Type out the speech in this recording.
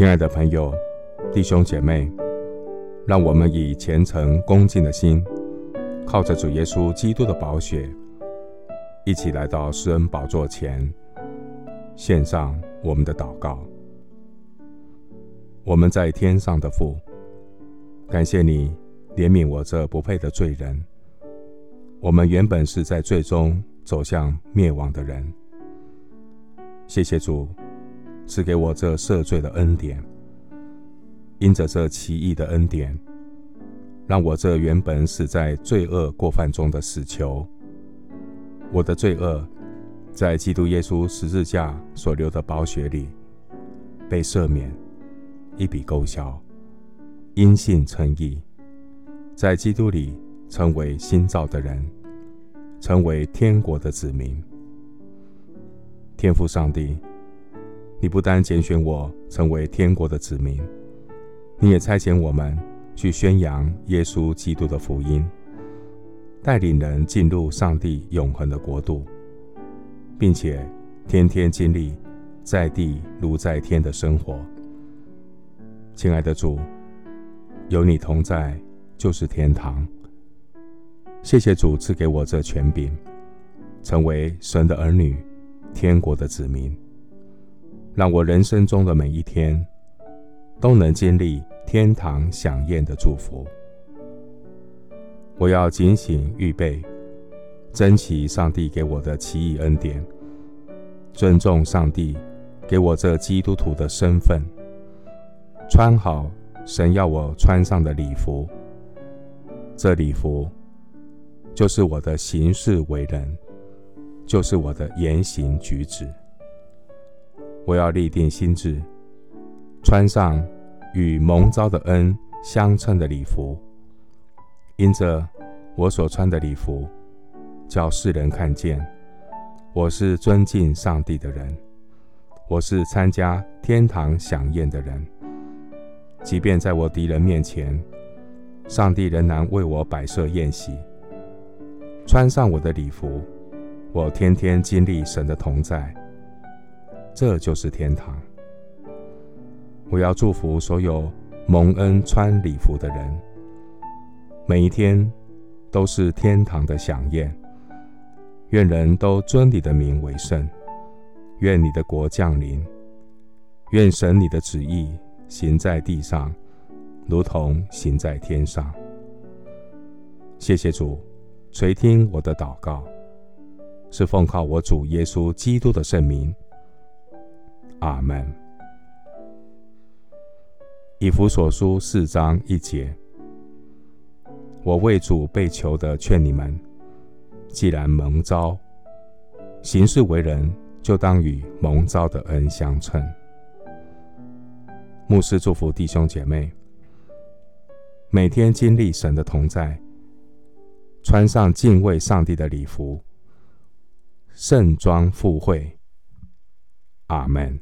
亲爱的朋友、弟兄姐妹，让我们以虔诚恭敬的心，靠着主耶稣基督的宝血，一起来到施恩宝座前，献上我们的祷告。我们在天上的父，感谢你怜悯我这不配的罪人。我们原本是在罪中走向灭亡的人。谢谢主。赐给我这赦罪的恩典，因着这奇异的恩典，让我这原本死在罪恶过犯中的死囚，我的罪恶在基督耶稣十字架所流的宝血里被赦免，一笔勾销，因信称义，在基督里成为新造的人，成为天国的子民。天父上帝。你不单拣选我成为天国的子民，你也差遣我们去宣扬耶稣基督的福音，带领人进入上帝永恒的国度，并且天天经历在地如在天的生活。亲爱的主，有你同在就是天堂。谢谢主赐给我这权柄，成为神的儿女，天国的子民。让我人生中的每一天都能经历天堂享宴的祝福。我要警醒预备，珍惜上帝给我的奇异恩典，尊重上帝给我这基督徒的身份，穿好神要我穿上的礼服。这礼服就是我的行事为人，就是我的言行举止。我要立定心志，穿上与蒙召的恩相称的礼服，因着我所穿的礼服，叫世人看见我是尊敬上帝的人，我是参加天堂享宴的人。即便在我敌人面前，上帝仍然为我摆设宴席。穿上我的礼服，我天天经历神的同在。这就是天堂。我要祝福所有蒙恩穿礼服的人，每一天都是天堂的饗宴。愿人都尊你的名为圣，愿你的国降临，愿神你的旨意行在地上，如同行在天上。谢谢主垂听我的祷告，是奉靠我主耶稣基督的圣名。阿门。以弗所书四章一节，我为主被囚的劝你们：既然蒙召，行事为人，就当与蒙召的恩相称。牧师祝福弟兄姐妹，每天经历神的同在，穿上敬畏上帝的礼服，盛装赴会。阿门。